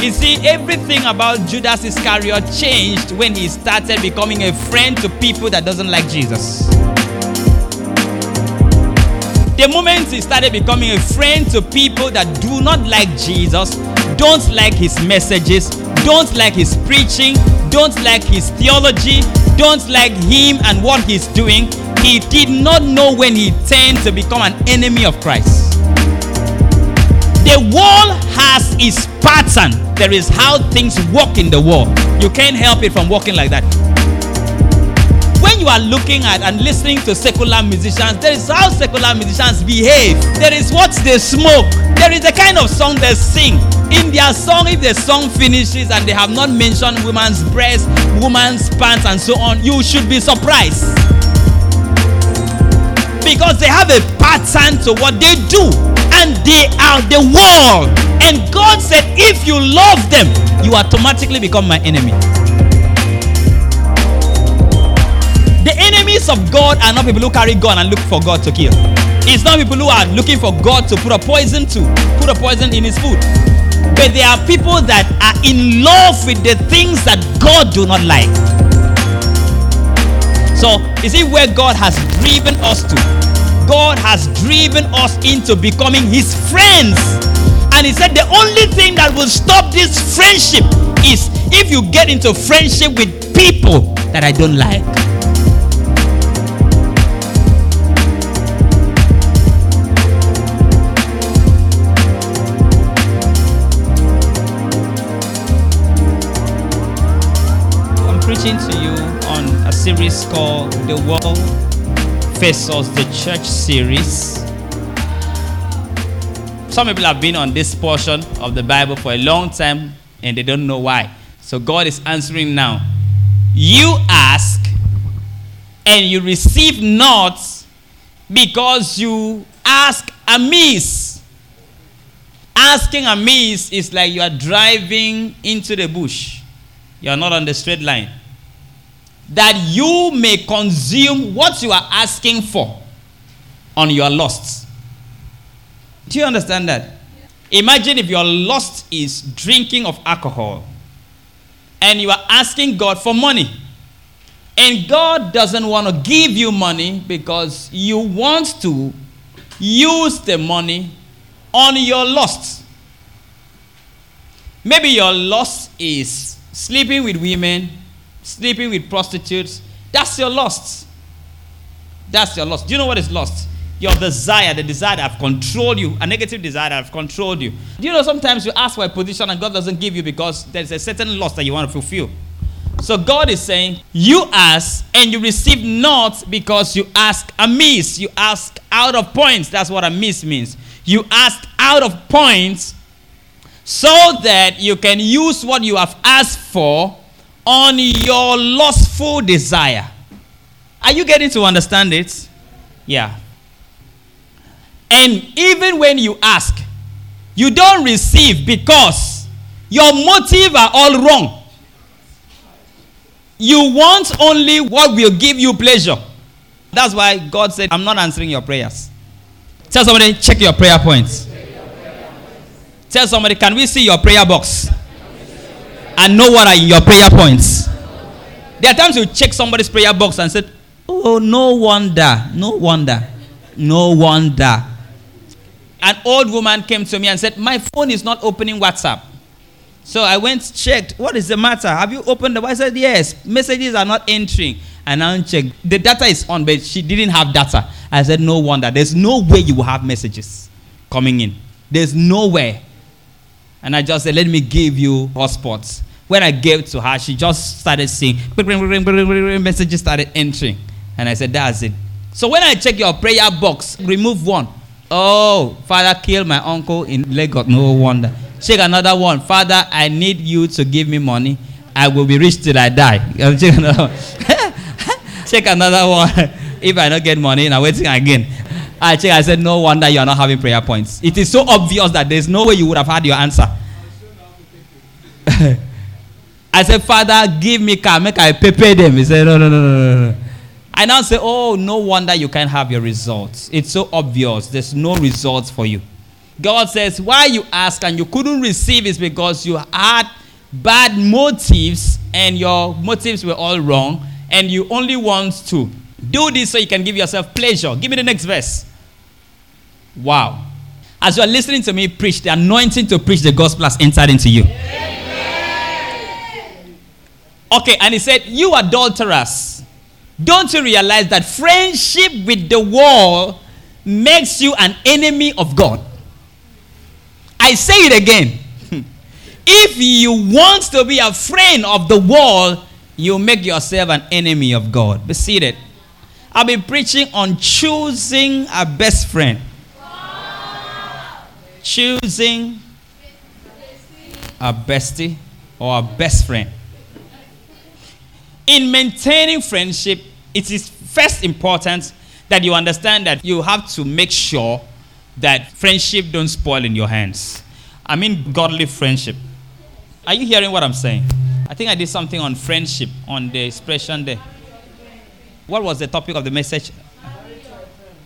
You see, everything about Judas Iscariot changed when he started becoming a friend to people that doesn't like Jesus. The moment he started becoming a friend to people that do not like Jesus, don't like his messages, don't like his preaching, don't like his theology, don't like him and what he's doing, he did not know when he turned to become an enemy of Christ. The world has its pattern. There is how things work in the world. You can't help it from working like that. When you are looking at and listening to secular musicians, there is how secular musicians behave. There is what they smoke. There is the kind of song they sing. In their song, if the song finishes and they have not mentioned woman's breasts, woman's pants, and so on, you should be surprised. Because they have a pattern to what they do and they are the world. And God said, if you love them, you automatically become my enemy. The enemies of God are not people who carry gun and look for God to kill. It's not people who are looking for God to put a poison to, put a poison in his food. But there are people that are in love with the things that God do not like. So, is it where God has driven us to? God has driven us into becoming His friends. And He said the only thing that will stop this friendship is if you get into friendship with people that I don't like. I'm preaching to you on a series called The World versus the church series. Some people have been on this portion of the Bible for a long time and they don't know why. So God is answering now. You ask and you receive not because you ask amiss. Asking amiss is like you are driving into the bush. You are not on the straight line that you may consume what you are asking for on your lusts. Do you understand that? Imagine if your lust is drinking of alcohol and you are asking God for money. And God doesn't want to give you money because you want to use the money on your lust. Maybe your lust is sleeping with women sleeping with prostitutes, that's your lust. That's your lust. Do you know what is lust? Your desire, the desire that have controlled you, a negative desire that have controlled you. Do you know sometimes you ask for a position and God doesn't give you because there's a certain lust that you want to fulfill? So God is saying, You ask and you receive not because you ask amiss. You ask out of points. That's what amiss means. You ask out of points so that you can use what you have asked for on your lustful desire. Are you getting to understand it? Yeah. And even when you ask, you don't receive because your motive are all wrong. You want only what will give you pleasure. That's why God said, I'm not answering your prayers. Tell somebody, check your prayer points. Tell somebody, can we see your prayer box? And know what are your prayer points. There are times you check somebody's prayer box and said, Oh, no wonder, no wonder, no wonder. An old woman came to me and said, My phone is not opening WhatsApp. So I went, checked, what is the matter? Have you opened the I said, Yes, messages are not entering. And I checked. The data is on, but she didn't have data. I said, No wonder. There's no way you will have messages coming in. There's no way. And I just said, Let me give you hotspots. When I gave to her, she just started saying, messages started entering. And I said, That's it. So when I check your prayer box, remove one. Oh, Father, kill my uncle in Lagos. No wonder. Check another one. Father, I need you to give me money. I will be rich till I die. Check another one. check another one. if I don't get money, now waiting again. I check. I said, no wonder you are not having prayer points. It is so obvious that there's no way you would have had your answer. I said, Father, give me car, make I pay them. He said, no, no, no, no, no. I now say, oh, no wonder you can't have your results. It's so obvious. There's no results for you. God says, Why you ask and you couldn't receive is because you had bad motives and your motives were all wrong, and you only want to do this so you can give yourself pleasure. Give me the next verse. Wow. As you are listening to me preach, the anointing to preach the gospel has entered into you. Okay, and he said, You adulterers, don't you realize that friendship with the world makes you an enemy of God? I say it again. if you want to be a friend of the world, you make yourself an enemy of God. Be seated. I'll be preaching on choosing a best friend. Choosing a bestie or a best friend. In maintaining friendship, it is first important that you understand that you have to make sure that friendship don't spoil in your hands. I mean godly friendship. Are you hearing what I'm saying? I think I did something on friendship on the expression there. What was the topic of the message?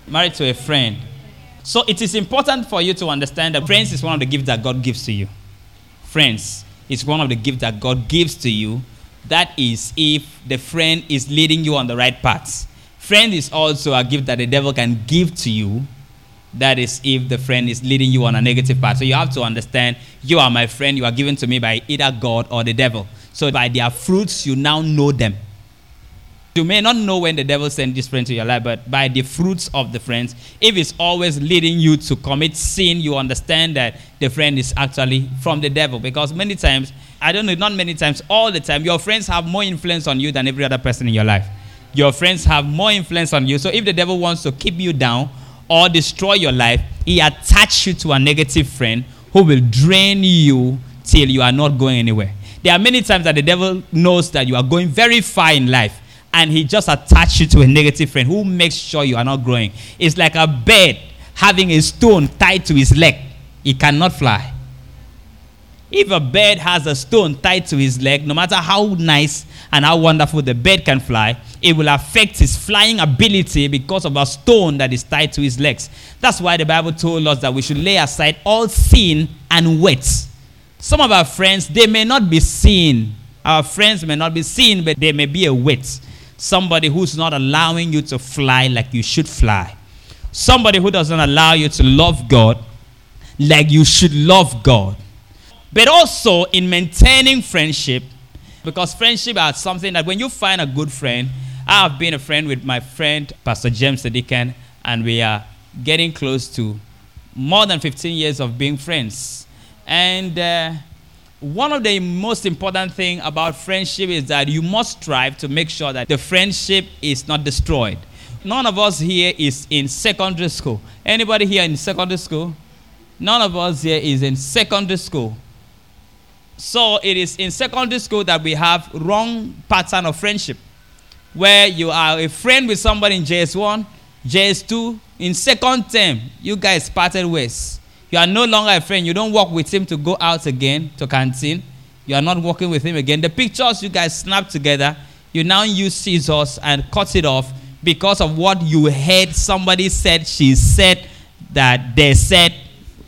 Married to a friend. So it is important for you to understand that friends is one of the gifts that God gives to you. Friends is one of the gifts that God gives to you. That is if the friend is leading you on the right path. Friend is also a gift that the devil can give to you that is if the friend is leading you on a negative path. So you have to understand you are my friend, you are given to me by either God or the devil. So by their fruits, you now know them. You may not know when the devil sent this friend to your life, but by the fruits of the friends, if it's always leading you to commit sin, you understand that the friend is actually from the devil. Because many times, I don't know, not many times, all the time, your friends have more influence on you than every other person in your life. Your friends have more influence on you. So if the devil wants to keep you down, or destroy your life, he attach you to a negative friend who will drain you till you are not going anywhere. There are many times that the devil knows that you are going very far in life and he just attach you to a negative friend who makes sure you are not growing. It's like a bird having a stone tied to his leg. He cannot fly. If a bird has a stone tied to his leg, no matter how nice and how wonderful the bird can fly, it will affect his flying ability because of a stone that is tied to his legs. That's why the Bible told us that we should lay aside all sin and weight. Some of our friends, they may not be seen. Our friends may not be seen, but they may be a weight. Somebody who's not allowing you to fly like you should fly. Somebody who doesn't allow you to love God like you should love God but also in maintaining friendship, because friendship is something that when you find a good friend, I have been a friend with my friend, Pastor James Sadikan, and we are getting close to more than 15 years of being friends. And uh, one of the most important thing about friendship is that you must strive to make sure that the friendship is not destroyed. None of us here is in secondary school. Anybody here in secondary school? None of us here is in secondary school. So it is in secondary school that we have wrong pattern of friendship, where you are a friend with somebody in JS1, JS2, in second term, you guys parted ways. You are no longer a friend. You don't walk with him to go out again to canteen. You are not walking with him again. The pictures you guys snapped together, you now use scissors and cut it off because of what you heard somebody said, she said, that they said,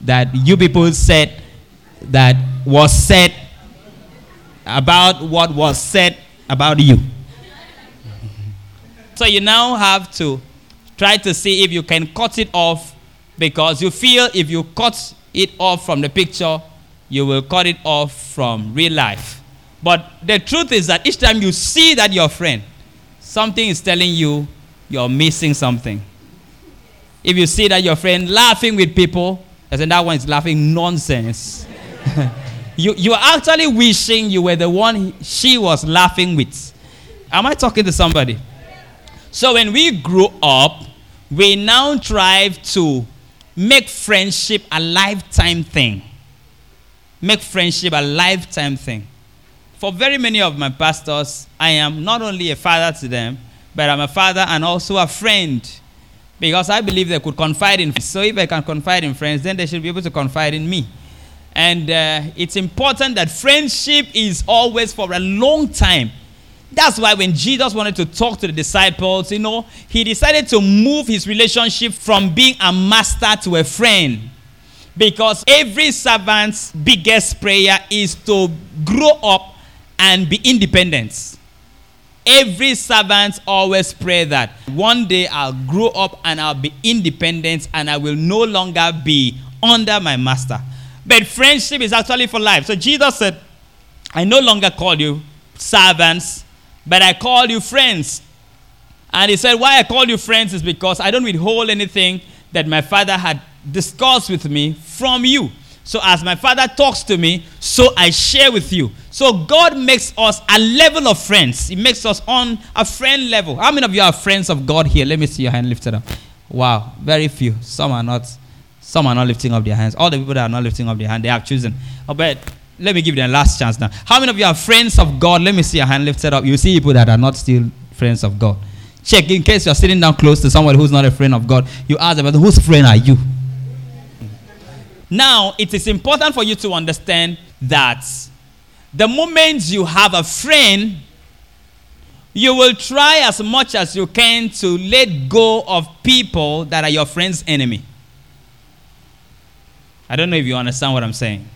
that you people said, that was said about what was said about you. So you now have to try to see if you can cut it off because you feel if you cut it off from the picture, you will cut it off from real life. But the truth is that each time you see that your friend, something is telling you you're missing something. If you see that your friend laughing with people, as in that one is laughing nonsense. You, you are actually wishing you were the one she was laughing with. Am I talking to somebody? So when we grow up, we now try to make friendship a lifetime thing. Make friendship a lifetime thing. For very many of my pastors, I am not only a father to them, but I'm a father and also a friend. Because I believe they could confide in. So if I can confide in friends, then they should be able to confide in me. And uh, it's important that friendship is always for a long time. That's why when Jesus wanted to talk to the disciples, you know, he decided to move his relationship from being a master to a friend. Because every servant's biggest prayer is to grow up and be independent. Every servant always pray that one day I'll grow up and I'll be independent and I will no longer be under my master. But friendship is actually for life. So Jesus said, I no longer call you servants, but I call you friends. And he said, Why I call you friends is because I don't withhold anything that my father had discussed with me from you. So as my father talks to me, so I share with you. So God makes us a level of friends. He makes us on a friend level. How many of you are friends of God here? Let me see your hand lifted up. Wow, very few. Some are not. Some are not lifting up their hands. All the people that are not lifting up their hand, they have chosen. Oh, but let me give them last chance now. How many of you are friends of God? Let me see your hand lifted up. You see people that are not still friends of God. Check in case you're sitting down close to someone who's not a friend of God. You ask them, whose friend are you? Now, it is important for you to understand that the moment you have a friend, you will try as much as you can to let go of people that are your friend's enemy. I don't know if you understand what I'm saying.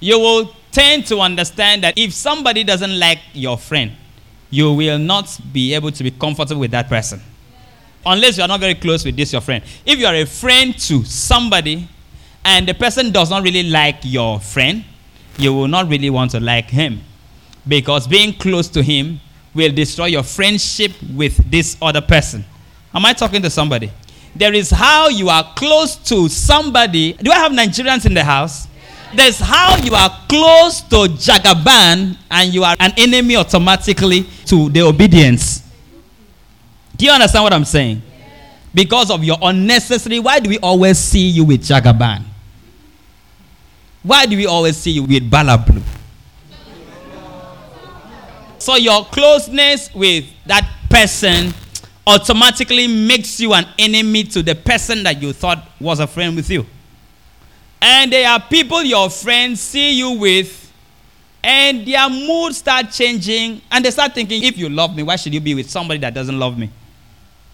You will tend to understand that if somebody doesn't like your friend, you will not be able to be comfortable with that person. Unless you are not very close with this your friend. If you are a friend to somebody and the person does not really like your friend, you will not really want to like him. Because being close to him will destroy your friendship with this other person. Am I talking to somebody? There is how you are close to somebody. Do I have Nigerians in the house? There's how you are close to Jagaban and you are an enemy automatically to the Obidients. Do you understand what I'm saying? Because of your unnecessary, why do we always see you with Jagaban? Why do we always see you with Balablu? So your closeness with that person automatically makes you an enemy to the person that you thought was a friend with you. And there are people your friends see you with, and their mood start changing, and they start thinking, if you love me, why should you be with somebody that doesn't love me?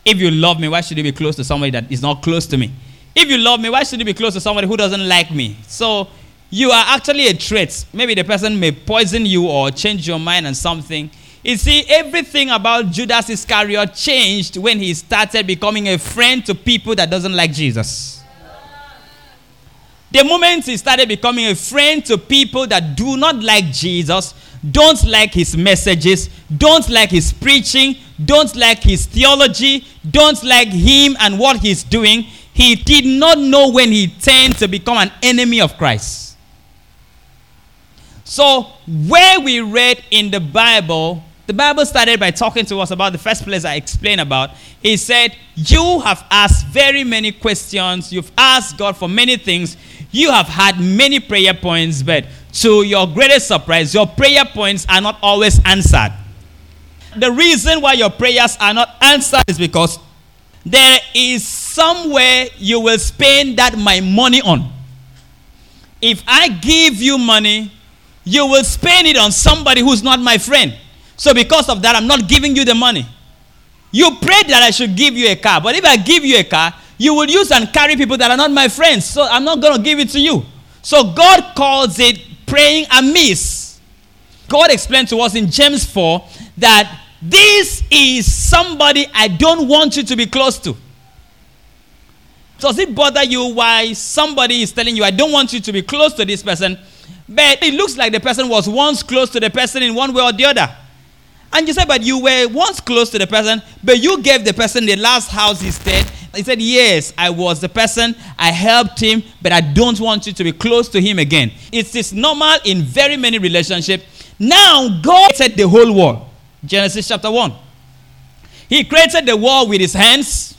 If you love me, why should you be close to somebody that is not close to me? If you love me, why should you be close to somebody who doesn't like me? So you are actually a threat. Maybe the person may poison you or change your mind on something. You see, everything about Judas Iscariot changed when he started becoming a friend to people that doesn't like Jesus. The moment he started becoming a friend to people that do not like Jesus, don't like his messages, don't like his preaching, don't like his theology, don't like him and what he's doing, he did not know when he turned to become an enemy of Christ. So, where we read in the Bible, the Bible started by talking to us about the first place I explained about. He said, You have asked very many questions, you've asked God for many things, you have had many prayer points, but to your greatest surprise, your prayer points are not always answered. The reason why your prayers are not answered is because there is somewhere you will spend that my money on. If I give you money, you will spend it on somebody who's not my friend. So, because of that, I'm not giving you the money. You prayed that I should give you a car, but if I give you a car, you will use and carry people that are not my friends. So, I'm not going to give it to you. So, God calls it praying amiss. God explained to us in James 4 that this is somebody I don't want you to be close to. Does it bother you why somebody is telling you, I don't want you to be close to this person? But it looks like the person was once close to the person in one way or the other. And you said, but you were once close to the person, but you gave the person the last house he stayed. He said, Yes, I was the person, I helped him, but I don't want you to be close to him again. It is normal in very many relationships. Now, God said the whole world. Genesis chapter 1. He created the world with his hands.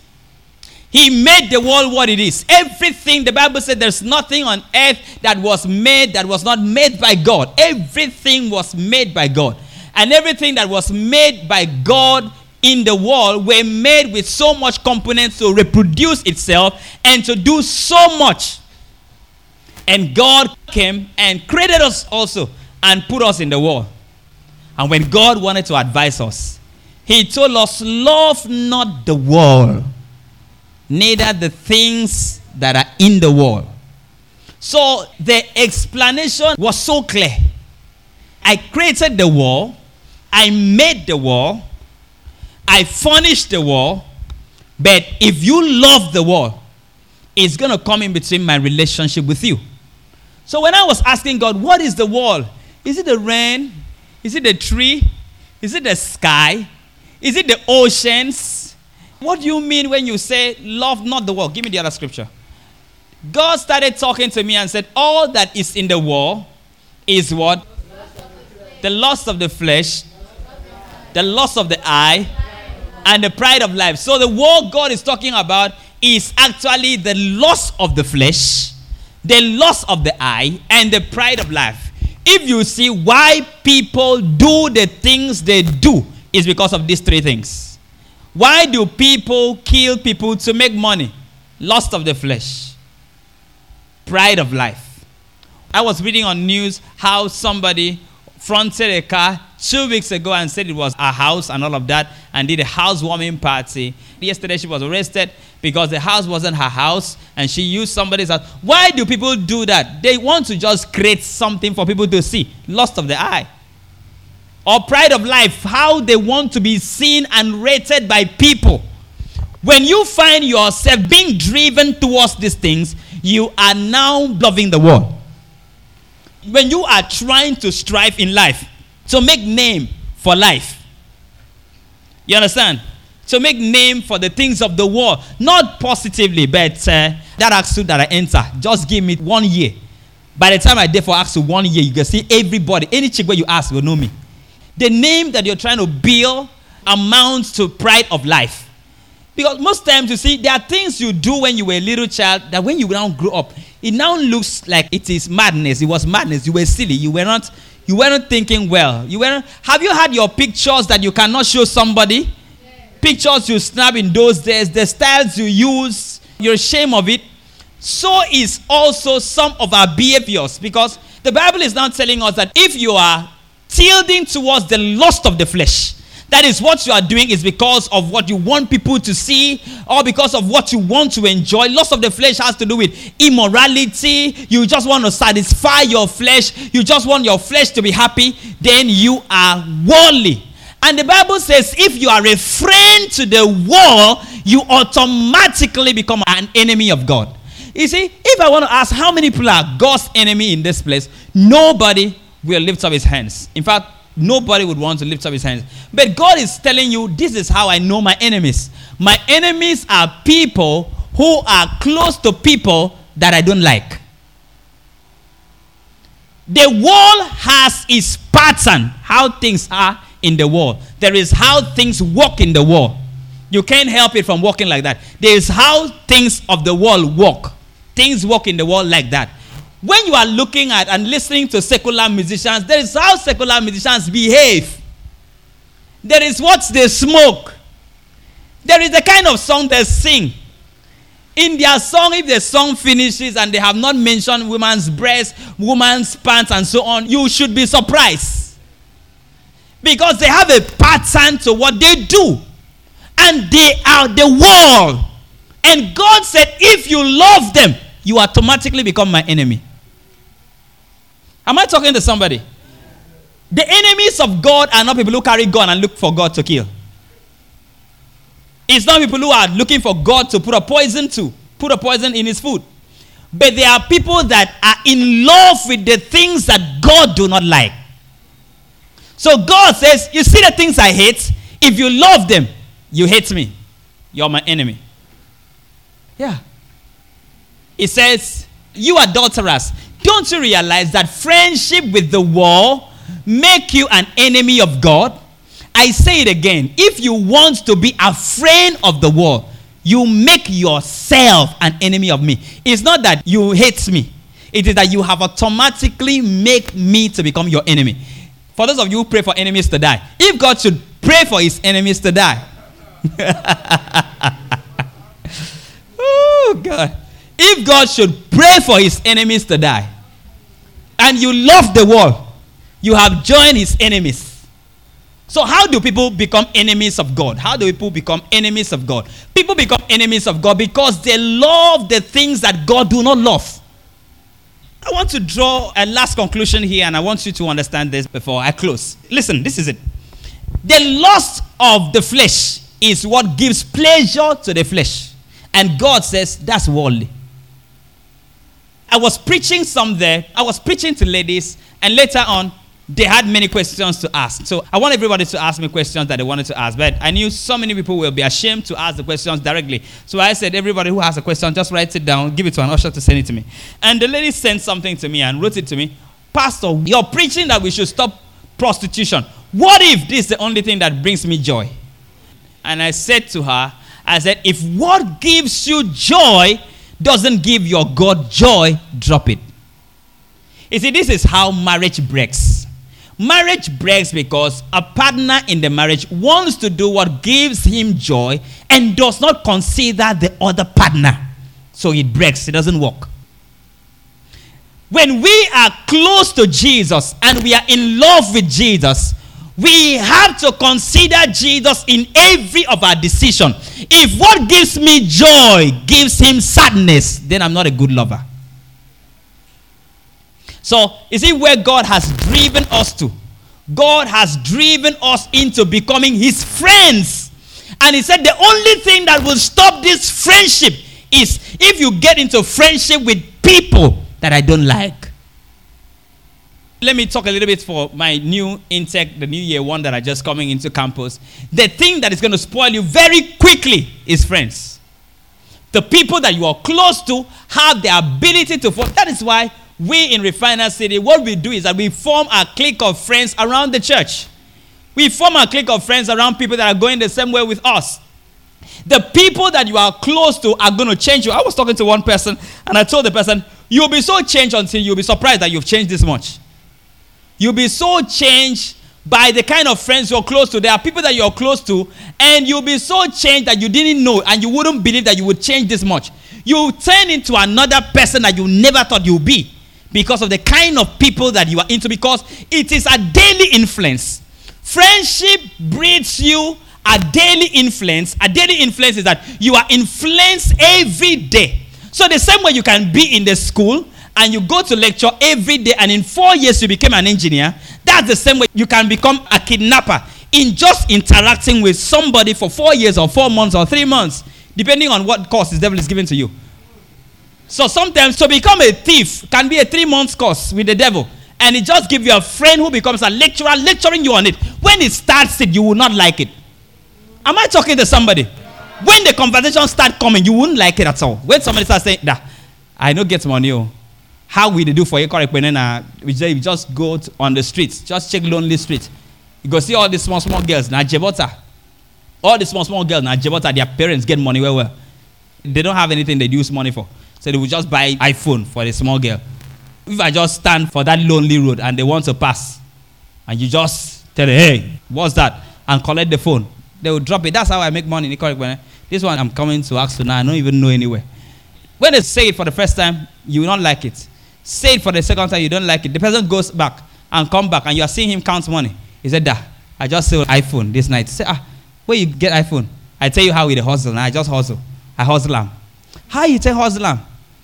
He made the world what it is. Everything, the Bible said there's nothing on earth that was made that was not made by God. Everything was made by God. And everything that was made by God in the world were made with so much components to reproduce itself and to do so much. And God came and created us also and put us in the world. And when God wanted to advise us, He told us, Love not the world neither the things that are in the world. So the explanation was so clear. I created the wall, I made the wall, I furnished the wall, but if you love the wall, it's going to come in between my relationship with you. So when I was asking God, what is the wall? Is it the rain? Is it the tree? Is it the sky? Is it the oceans? What do you mean when you say love not the world? Give me the other scripture. God started talking to me and said, All that is in the world is what? The lust of the flesh, the loss of the eye, and the pride of life. So the world God is talking about is actually the loss of the flesh, the loss of the eye, and the pride of life. If you see why people do the things they do, is because of these three things. Why do people kill people to make money? Lust of the flesh, pride of life. I was reading on news how somebody fronted a car two weeks ago and said it was a house and all of that and did a housewarming party. Yesterday she was arrested because the house wasn't her house and she used somebody's house. Why do people do that? They want to just create something for people to see. Lust of the eye. Or pride of life, how they want to be seen and rated by people. When you find yourself being driven towards these things, you are now loving the world. When you are trying to strive in life, to make name for life. You understand? To make name for the things of the world. Not positively, but uh, that ask that I enter, just give me one year. By the time I therefore ask you one year, you can see everybody, any chick where you ask will know me. The name that you're trying to build amounts to pride of life. Because most times you see, there are things you do when you were a little child that when you now grow up, it now looks like it is madness. It was madness. You were silly. You were not you weren't thinking well. You weren't. Have you had your pictures that you cannot show somebody? Pictures you snap in those days, the styles you use, you're ashamed of it. So is also some of our behaviors because the Bible is now telling us that if you are tilting towards the lust of the flesh, that is what you are doing is because of what you want people to see or because of what you want to enjoy. Loss of the flesh has to do with immorality. You just want to satisfy your flesh. You just want your flesh to be happy. Then you are worldly. And the Bible says if you are a friend to the world, you automatically become an enemy of God. You see, if I want to ask how many people are God's enemy in this place, nobody will lift up his hands. In fact, nobody would want to lift up his hands. But God is telling you, this is how I know my enemies. My enemies are people who are close to people that I don't like. The world has its pattern, how things are in the world. There is how things work in the world. You can't help it from working like that. There is how things of the world work. Things work in the world like that when you are looking at and listening to secular musicians, there is how secular musicians behave. There is what they smoke. There is the kind of song they sing. In their song, if the song finishes and they have not mentioned woman's breast, woman's pants, and so on, you should be surprised. Because they have a pattern to what they do. And they are the world. And God said, if you love them, you automatically become my enemy. Am I talking to somebody? The enemies of God are not people who carry gun and look for God to kill. It's not people who are looking for God to put a poison to, put a poison in his food. But there are people that are in love with the things that God do not like. So God says, You see the things I hate? If you love them, you hate me. You're my enemy. Yeah. It says, You adulterers, don't you realize that friendship with the world make you an enemy of God? I say it again. If you want to be a friend of the world, you make yourself an enemy of me. It's not that you hate me. It is that you have automatically make me to become your enemy. For those of you who pray for enemies to die, if God should pray for his enemies to die. oh God. If God should pray for his enemies to die, and you love the world, you have joined his enemies. So, how do people become enemies of God? How do people become enemies of God? People become enemies of God because they love the things that God do not love. I want to draw a last conclusion here, and I want you to understand this before I close. Listen, this is it. The lust of the flesh is what gives pleasure to the flesh. And God says that's worldly. I was preaching some there. I was preaching to ladies, and later on, they had many questions to ask. So I want everybody to ask me questions that they wanted to ask. But I knew so many people will be ashamed to ask the questions directly. So I said, everybody who has a question, just write it down, give it to an usher to send it to me. And the lady sent something to me and wrote it to me. Pastor, you're preaching that we should stop prostitution. What if this is the only thing that brings me joy? And I said to her, I said, if what gives you joy doesn't give your God joy, drop it. You see, this is how marriage breaks. Marriage breaks because a partner in the marriage wants to do what gives him joy and does not consider the other partner. So it breaks, it doesn't work. When we are close to Jesus and we are in love with Jesus, we have to consider Jesus in every of our decision. If what gives me joy gives him sadness, then I'm not a good lover. So, is it where God has driven us to? God has driven us into becoming his friends. And he said the only thing that will stop this friendship is if you get into friendship with people that I don't like. Let me talk a little bit for my new intake, the new year one that are just coming into campus. The thing that is going to spoil you very quickly is friends. The people that you are close to have the ability to form. That is why we in Refiner City, what we do is that we form a clique of friends around the church. We form a clique of friends around people that are going the same way with us. The people that you are close to are going to change you. I was talking to one person and I told the person, You'll be so changed until you'll be surprised that you've changed this much. You'll be so changed by the kind of friends you're close to. There are people that you're close to, and you'll be so changed that you didn't know and you wouldn't believe that you would change this much. You turn into another person that you never thought you'd be because of the kind of people that you are into, because it is a daily influence. Friendship breeds you a daily influence. A daily influence is that you are influenced every day. So, the same way you can be in the school and you go to lecture every day, and in four years you became an engineer, that's the same way you can become a kidnapper in just interacting with somebody for four years or four months or three months, depending on what course the devil is giving to you. So sometimes to become a thief can be a three months course with the devil. And it just gives you a friend who becomes a lecturer lecturing you on it. When it starts it, you will not like it. Am I talking to somebody? When the conversation start coming, you wouldn't like it at all. When somebody starts saying, that I don't get money. Oh. How will they do for you? Correct. We just go on the streets, just check lonely street. You go see all the small, small girls. Now, Jebota. All the small, small girls. Now, Jebota, their parents get money well, well. They don't have anything they use money for. So they will just buy iPhone for a small girl. If I just stand for that lonely road and they want to pass, and you just tell them, hey, what's that? And collect the phone, they will drop it. That's how I make money. This one I'm coming to ask you now, I don't even know anywhere. When they say it for the first time, you will not like it. Say it for the second time, you don't like it. The person goes back and come back, and you are seeing him count money. He said, "Da, I just sold iPhone this night." Say, "Ah, where you get iPhone?" I tell you how we the hustle. Now I just hustle. I hustle them. How you take hustle them?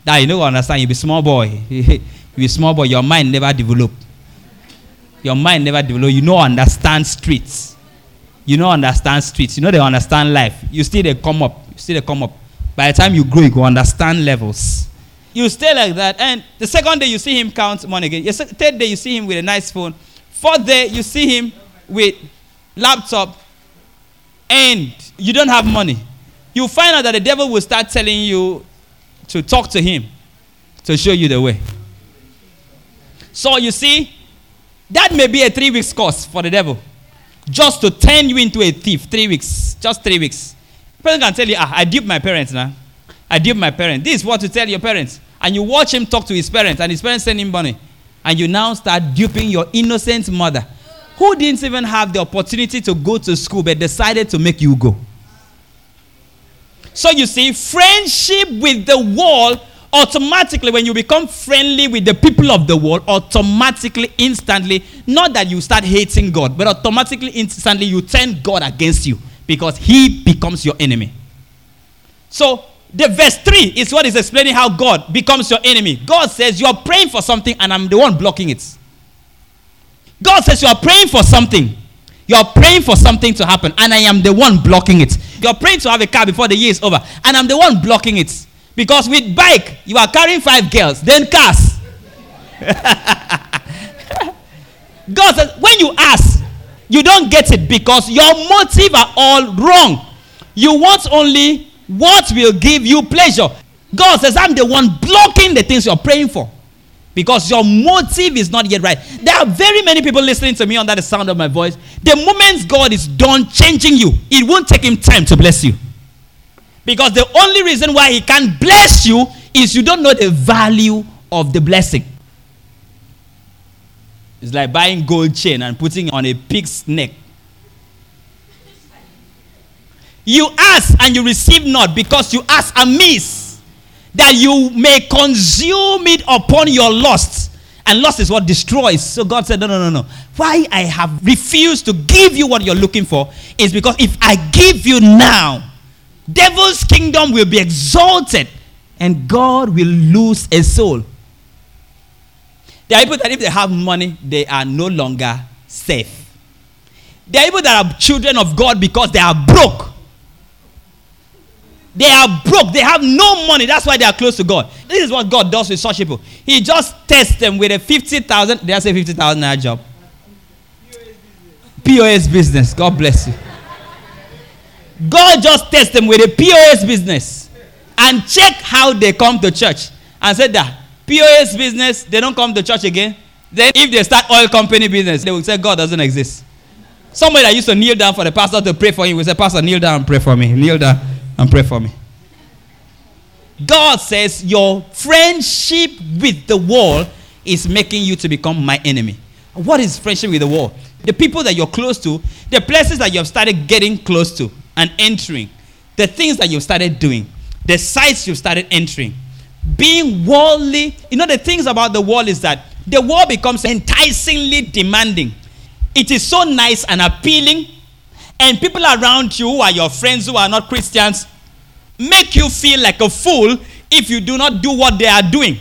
That you don't understand. You be small boy. you be small boy. Your mind never develop. Your mind never develop. You don't understand streets. You don't understand streets. You know they understand life. You still they come up. You still they come up. By the time you grow, you go understand levels. You stay like that, and the second day you see him count money again. The third day you see him with a nice phone. Fourth day you see him with laptop, and you don't have money. You find out that the devil will start telling you to talk to him to show you the way. So you see, that may be a three weeks course for the devil. Just to turn you into a thief. Three weeks. Just three weeks. Person can tell you, ah, I duped my parents now. I duped my parents. This is what to tell your parents. And you watch him talk to his parents, and his parents send him money. And you now start duping your innocent mother, who didn't even have the opportunity to go to school but decided to make you go. So you see, friendship with the world automatically, when you become friendly with the people of the world, automatically, instantly, not that you start hating God, but automatically, instantly, you turn God against you because He becomes your enemy. So The verse 3 is what is explaining how God becomes your enemy. God says, You are praying for something, and I'm the one blocking it. God says, You are praying for something. You are praying for something to happen, and I am the one blocking it. You are praying to have a car before the year is over, and I'm the one blocking it. Because with bike, you are carrying five girls, then cars. God says, when you ask, you don't get it because your motive are all wrong. You want only what will give you pleasure. God says, I'm the one blocking the things you're praying for because your motive is not yet right. There are very many people listening to me under the sound of my voice. The moment God is done changing you, it won't take him time to bless you. Because the only reason why he can't bless you is you don't know the value of the blessing. It's like buying gold chain and putting on a pig's neck. You ask and you receive not because you ask amiss, that you may consume it upon your lust. And lust is what destroys. So God said, No, no, no, no. Why I have refused to give you what you're looking for is because if I give you now, devil's kingdom will be exalted and God will lose a soul. There are people that if they have money, they are no longer safe. There are people that are children of God because they are broke. They are broke. They have no money. That's why they are close to God. This is what God does with such people. He just tests them with a 50,000, did I say 50,000 naira job? POS business. God bless you. God just tests them with a POS business and check how they come to church. And said that POS business, they don't come to church again. Then if they start oil company business, they will say God doesn't exist. Somebody that used to kneel down for the pastor to pray for him will say, Pastor, kneel down and pray for me. Kneel down and pray for me. God says your friendship with the world is making you to become my enemy. What is friendship with the world? The people that you're close to, the places that you have started getting close to and entering, the things that you've started doing, the sites you've started entering, being worldly. You know, the things about the world is that the world becomes enticingly demanding. It is so nice and appealing and people around you who are your friends who are not Christians make you feel like a fool if you do not do what they are doing.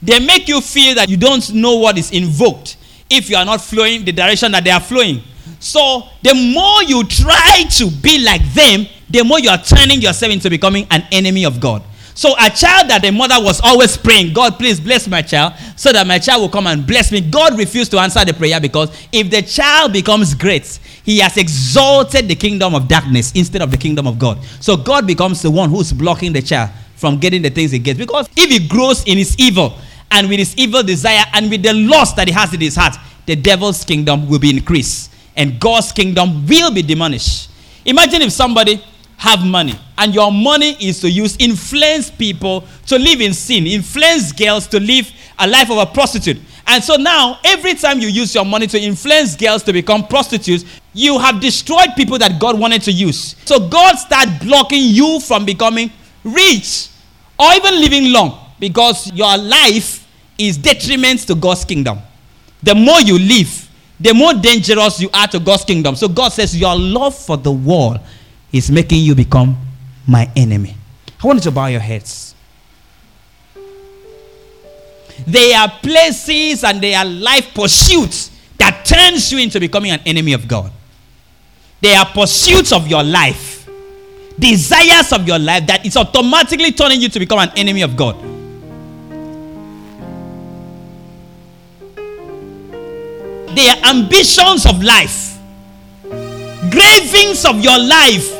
They make you feel that you don't know what is invoked if you are not flowing the direction that they are flowing. So, the more you try to be like them, the more you are turning yourself into becoming an enemy of God. So, a child that the mother was always praying, God, please bless my child, so that my child will come and bless me. God refused to answer the prayer because if the child becomes great, he has exalted the kingdom of darkness instead of the kingdom of God. So God becomes the one who's blocking the child from getting the things he gets. Because if he grows in his evil and with his evil desire and with the lust that he has in his heart, the devil's kingdom will be increased and God's kingdom will be diminished. Imagine if somebody have money and your money is to use influence people to live in sin, influence girls to live a life of a prostitute. And so now, every time you use your money to influence girls to become prostitutes, you have destroyed people that God wanted to use. So God started blocking you from becoming rich or even living long because your life is detriment to God's kingdom. The more you live, the more dangerous you are to God's kingdom. So God says, Your love for the world is making you become my enemy. I want you to bow your heads. They are places and they are life pursuits that turns you into becoming an enemy of God. They are pursuits of your life, desires of your life that is automatically turning you to become an enemy of God. They are ambitions of life, gravings of your life,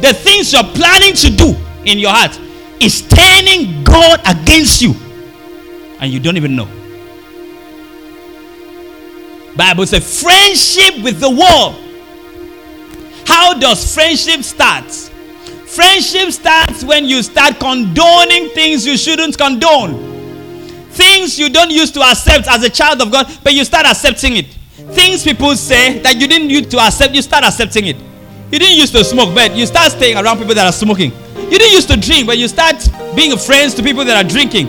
the things you're planning to do in your heart is turning God against you and you don't even know. Bible says friendship with the world. How does friendship start? Friendship starts when you start condoning things you shouldn't condone. Things you don't used to accept as a child of God, but you start accepting it. Things people say that you didn't used to accept, you start accepting it. You didn't used to smoke, but you start staying around people that are smoking. You didn't used to drink, but you start being friends to people that are drinking.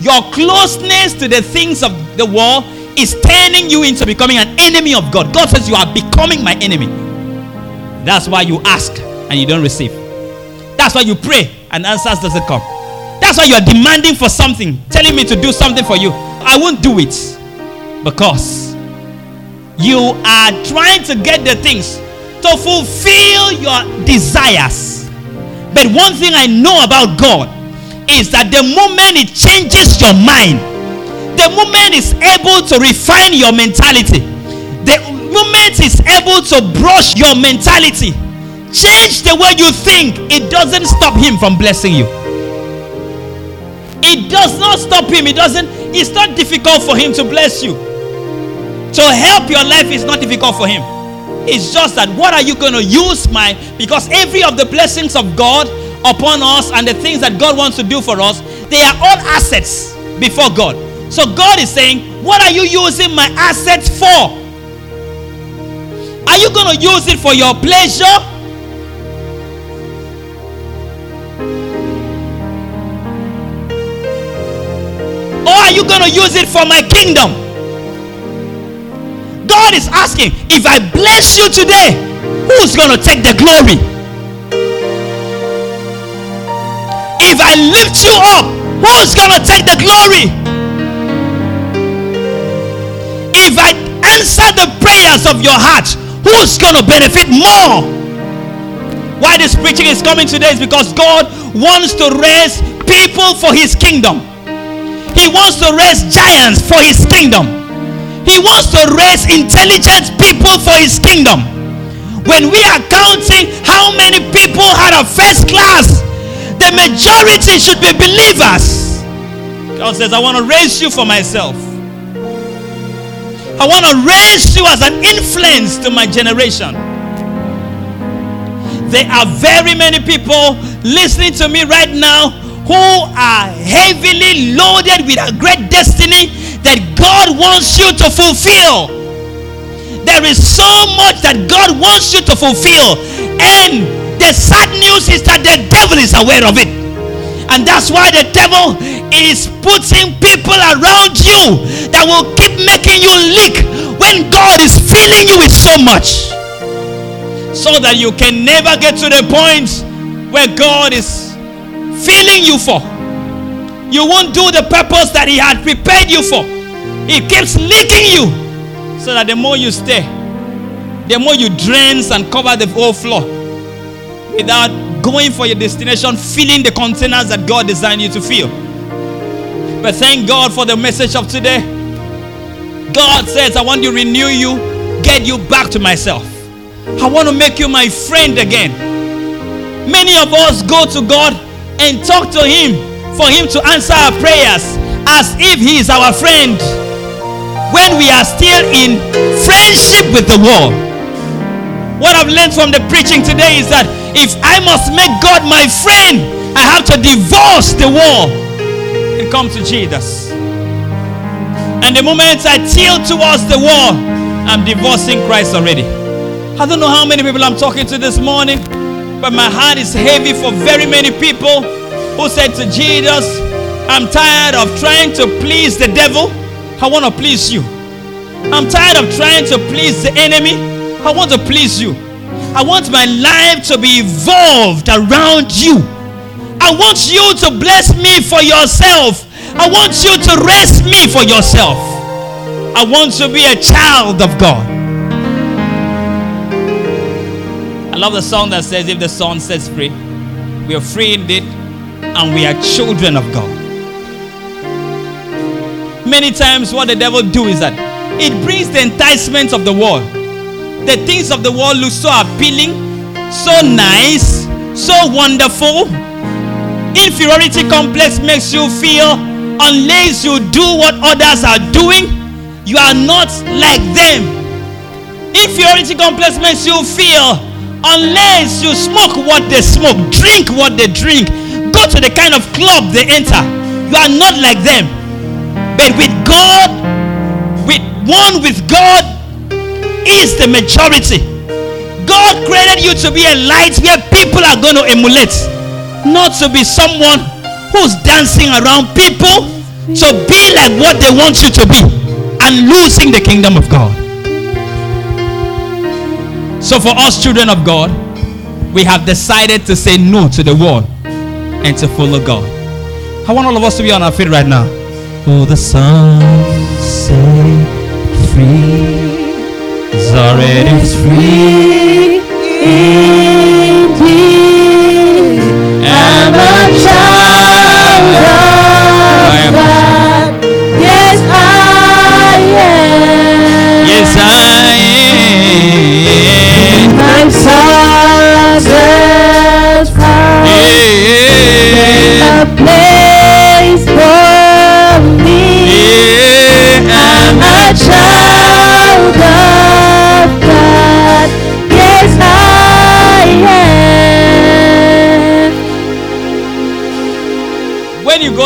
Your closeness to the things of the world is turning you into becoming an enemy of God. God says, You are becoming my enemy. That's why you ask and you don't receive. That's why you pray and answers doesn't come. That's why you are demanding for something, telling me to do something for you. I won't do it because you are trying to get the things to fulfill your desires. But one thing I know about God is that the moment it changes your mind, the moment is able to refine your mentality, the moment is able to brush your mentality, change the way you think, it doesn't stop Him from blessing you. It does not stop Him. It doesn't, it's not difficult for Him to bless you. To help your life is not difficult for Him. It's just that what are you going to use my because every of the blessings of God upon us and the things that God wants to do for us, they are all assets before God. So God is saying, What are you using my assets for? Are you going to use it for your pleasure? Or are you going to use it for my kingdom? God is asking, if I bless you today, who's going to take the glory? If I lift you up, who's going to take the glory? If I answer the prayers of your heart, who's going to benefit more? Why this preaching is coming today is because God wants to raise people for his kingdom. He wants to raise giants for his kingdom. He wants to raise intelligent people for his kingdom. When we are counting how many people had a first class, the majority should be believers. God says, I want to raise you for myself. I want to raise you as an influence to my generation. There are very many people listening to me right now who are heavily loaded with a great destiny that God wants you to fulfill. There is so much that God wants you to fulfill. And the sad news is that the devil is aware of it. And that's why the devil is putting people around you that will keep making you leak when God is filling you with so much. So that you can never get to the point where God is filling you for you won't do the purpose that He had prepared you for. He keeps leaking you so that the more you stay, the more you drain and cover the whole floor without going for your destination, filling the containers that God designed you to fill. But thank God for the message of today. God says, I want to renew you, get you back to myself. I want to make you my friend again. Many of us go to God and talk to Him for Him to answer our prayers as if He is our friend when we are still in friendship with the world. What I've learned from the preaching today is that if I must make God my friend, I have to divorce the world and come to Jesus. And the moment I tilt towards the wall, I'm divorcing Christ already. I don't know how many people I'm talking to this morning, but my heart is heavy for very many people who said to Jesus, I'm tired of trying to please the devil. I want to please you. I'm tired of trying to please the enemy. I want to please you. I want my life to be evolved around you. I want you to bless me for yourself. I want you to rest me for yourself. I want to be a child of God. I love the song that says, If the Son sets free, we are free indeed and we are children of God. Many times, what the devil do is that it brings the enticements of the world. The things of the world look so appealing, so nice, so wonderful. Inferiority complex makes you feel unless you do what others are doing, you are not like them. Inferiority complex makes you feel unless you smoke what they smoke, drink what they drink, to the kind of club they enter, you are not like them. But with God, with one with God is the majority. God created you to be a light where people are going to emulate, not to be someone who's dancing around people to be like what they want you to be and losing the kingdom of God. So, for us, children of God, we have decided to say no to the world and to follow God. I want all of us to be on our feet right now. Oh, the sun set free is already free indeed. I'm a child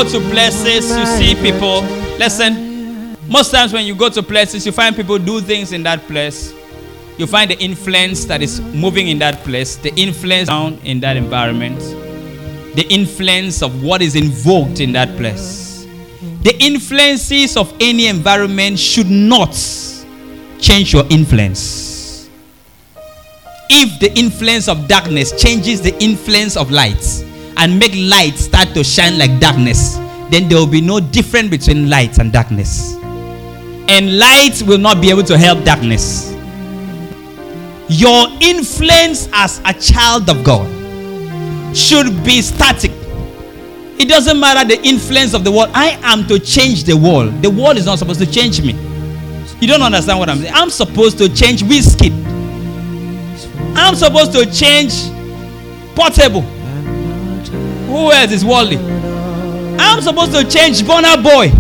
go to places, you see people. Listen, most times when you go to places, you find people do things in that place. You find the influence that is moving in that place, the influence down in that environment, the influence of what is invoked in that place. The influences of any environment should not change your influence. If the influence of darkness changes the influence of light and make light start to shine like darkness, then there will be no difference between light and darkness. And light will not be able to help darkness. Your influence as a child of God should be static. It doesn't matter the influence of the world. I am to change the world. The world is not supposed to change me. You don't understand what I'm saying. I'm supposed to change Wizkid. I'm supposed to change portable. Who else is worldly? I'm supposed to change Burna Boy.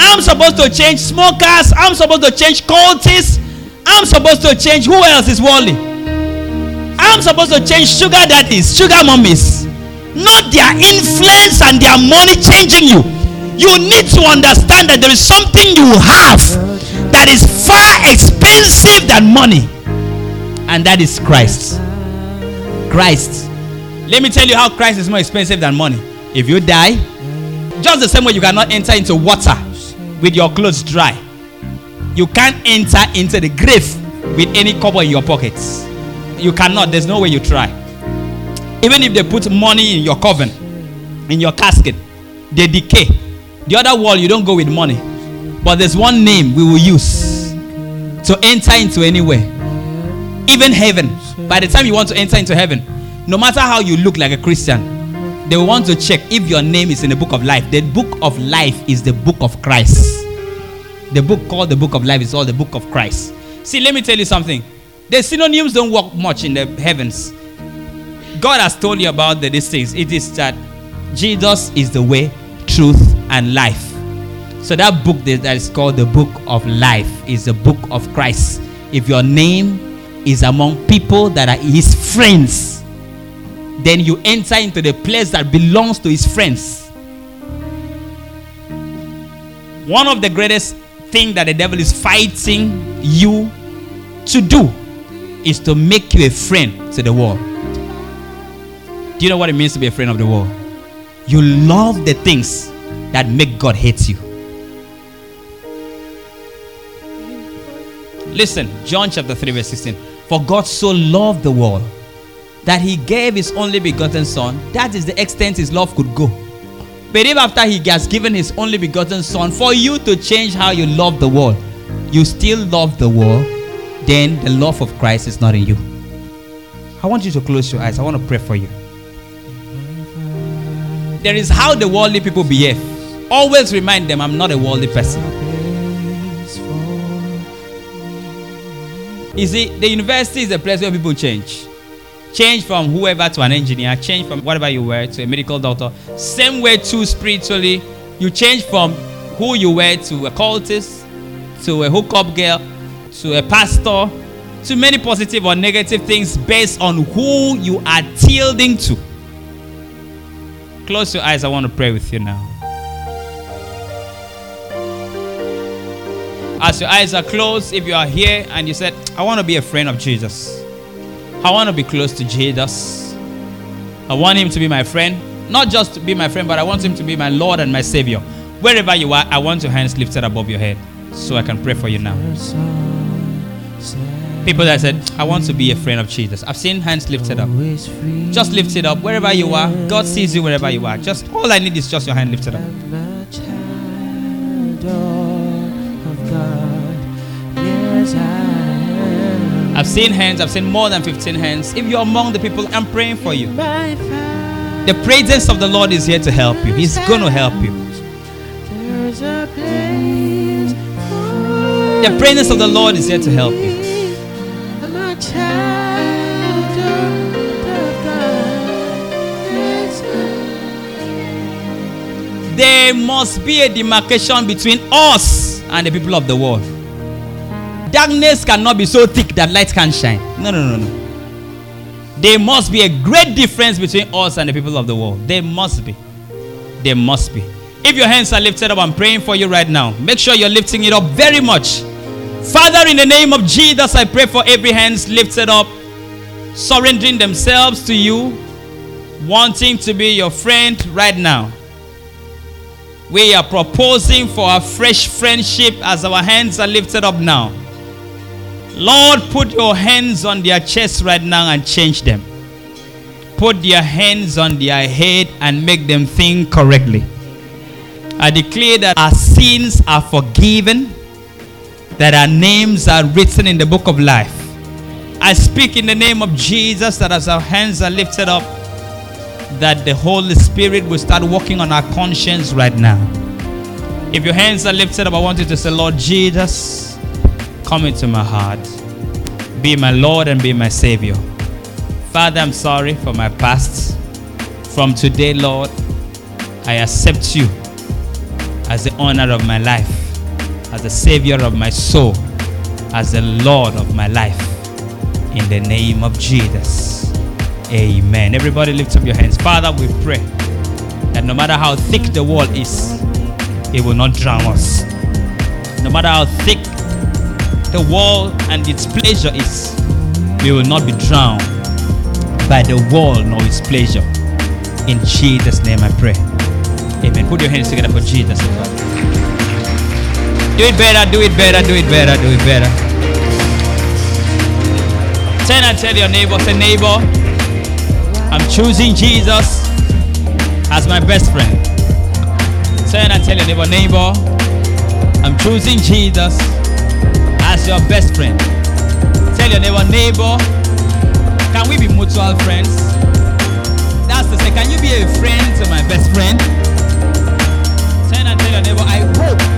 I'm supposed to change smokers. I'm supposed to change cultists. I'm supposed to change who else is worldly? I'm supposed to change sugar daddies, sugar mummies. Not their influence and their money changing you. You need to understand that there is something you have that is far expensive than money. And that is Christ. Christ. Let me tell you how Christ is more expensive than money. If you die, just the same way you cannot enter into water with your clothes dry. You can't enter into the grave with any copper in your pockets. You cannot. There's no way you try. Even if they put money in your coffin, in your casket, they decay. The other world, you don't go with money. But there's one name we will use to enter into anywhere. Even heaven. By the time you want to enter into heaven, no matter how you look like a Christian, they want to check if your name is in the book of life. The book of life is the book of Christ. The book called the book of life is all the book of Christ. See, let me tell you something. The synonyms don't work much in the heavens. God has told you about the, these things. It is that Jesus is the way, truth, and life. So that book that that is called the book of life is the book of Christ. If your name is among people that are his friends, then you enter into the place that belongs to his friends. One of the greatest thing that the devil is fighting you to do is to make you a friend to the world. Do you know what it means to be a friend of the world? You love the things that make God hate you. Listen, John chapter 3, verse 16. For God so loved the world that he gave his only begotten Son. That is the extent his love could go. But if after he has given his only begotten Son for you to change how you love the world, you still love the world, then the love of Christ is not in you. I want you to close your eyes. I want to pray for you. There is how the worldly people behave. Always remind them, I'm not a worldly person. You see, the university is a place where people change. Change from whoever to an engineer, change from whatever you were to a medical doctor. Same way, too, spiritually. You change from who you were to a cultist, to a hookup girl, to a pastor, to many positive or negative things based on who you are tilting to. Close your eyes. I want to pray with you now. As your eyes are closed, if you are here and you said, I want to be a friend of Jesus, I want to be close to Jesus, I want Him to be my friend, not just to be my friend, but I want Him to be my Lord and my Savior. Wherever you are, I want your hands lifted above your head so I can pray for you now. People that said, I want to be a friend of Jesus. I've seen hands lifted up. Just lift it up wherever you are. God sees you wherever you are. Just all I need is just your hand lifted up. Yes, I. I've seen hands, I've seen more than 15 hands. If you're among the people, I'm praying for you. The presence of the Lord is here to help you. He's going to help you. there's a place The presence of the Lord is here to help you. me. I'm a child of God. Yes, I There must be a demarcation between us and the people of the world. Darkness cannot be so thick that light can shine. No, no, no, no. There must be a great difference between us and the people of the world. There must be. There must be. If your hands are lifted up, I'm praying for you right now. Make sure you're lifting it up very much. Father, in the name of Jesus, I pray for every hands lifted up, surrendering themselves to you, wanting to be your friend right now. We are proposing for a fresh friendship as our hands are lifted up now. Lord, put your hands on their chest right now and change them. Put their hands on their head and make them think correctly. I declare that our sins are forgiven, that our names are written in the book of life. I speak in the name of Jesus that as our hands are lifted up, that the Holy Spirit will start working on our conscience right now. If your hands are lifted up, I want you to say, Lord Jesus, come into my heart. Be my Lord and be my Savior. Father, I'm sorry for my past. From today, Lord, I accept you as the owner of my life, as the Savior of my soul, as the Lord of my life. In the name of Jesus. Amen. Everybody lift up your hands. Father, we pray that no matter how thick the wall is, it will not drown us. No matter how thick the world and its pleasure is, we will not be drowned by the world nor its pleasure. In Jesus' name I pray. Amen. Put your hands together for Jesus. Do it better, do it better, do it better, do it better. Turn and tell your neighbor, say, neighbor, I'm choosing Jesus as my best friend. Turn and tell your neighbor, neighbor, I'm choosing Jesus is your best friend. Tell your neighbor, neighbor, can we be mutual friends? That's to say, can you be a friend to my best friend? Turn and tell your neighbor, I hope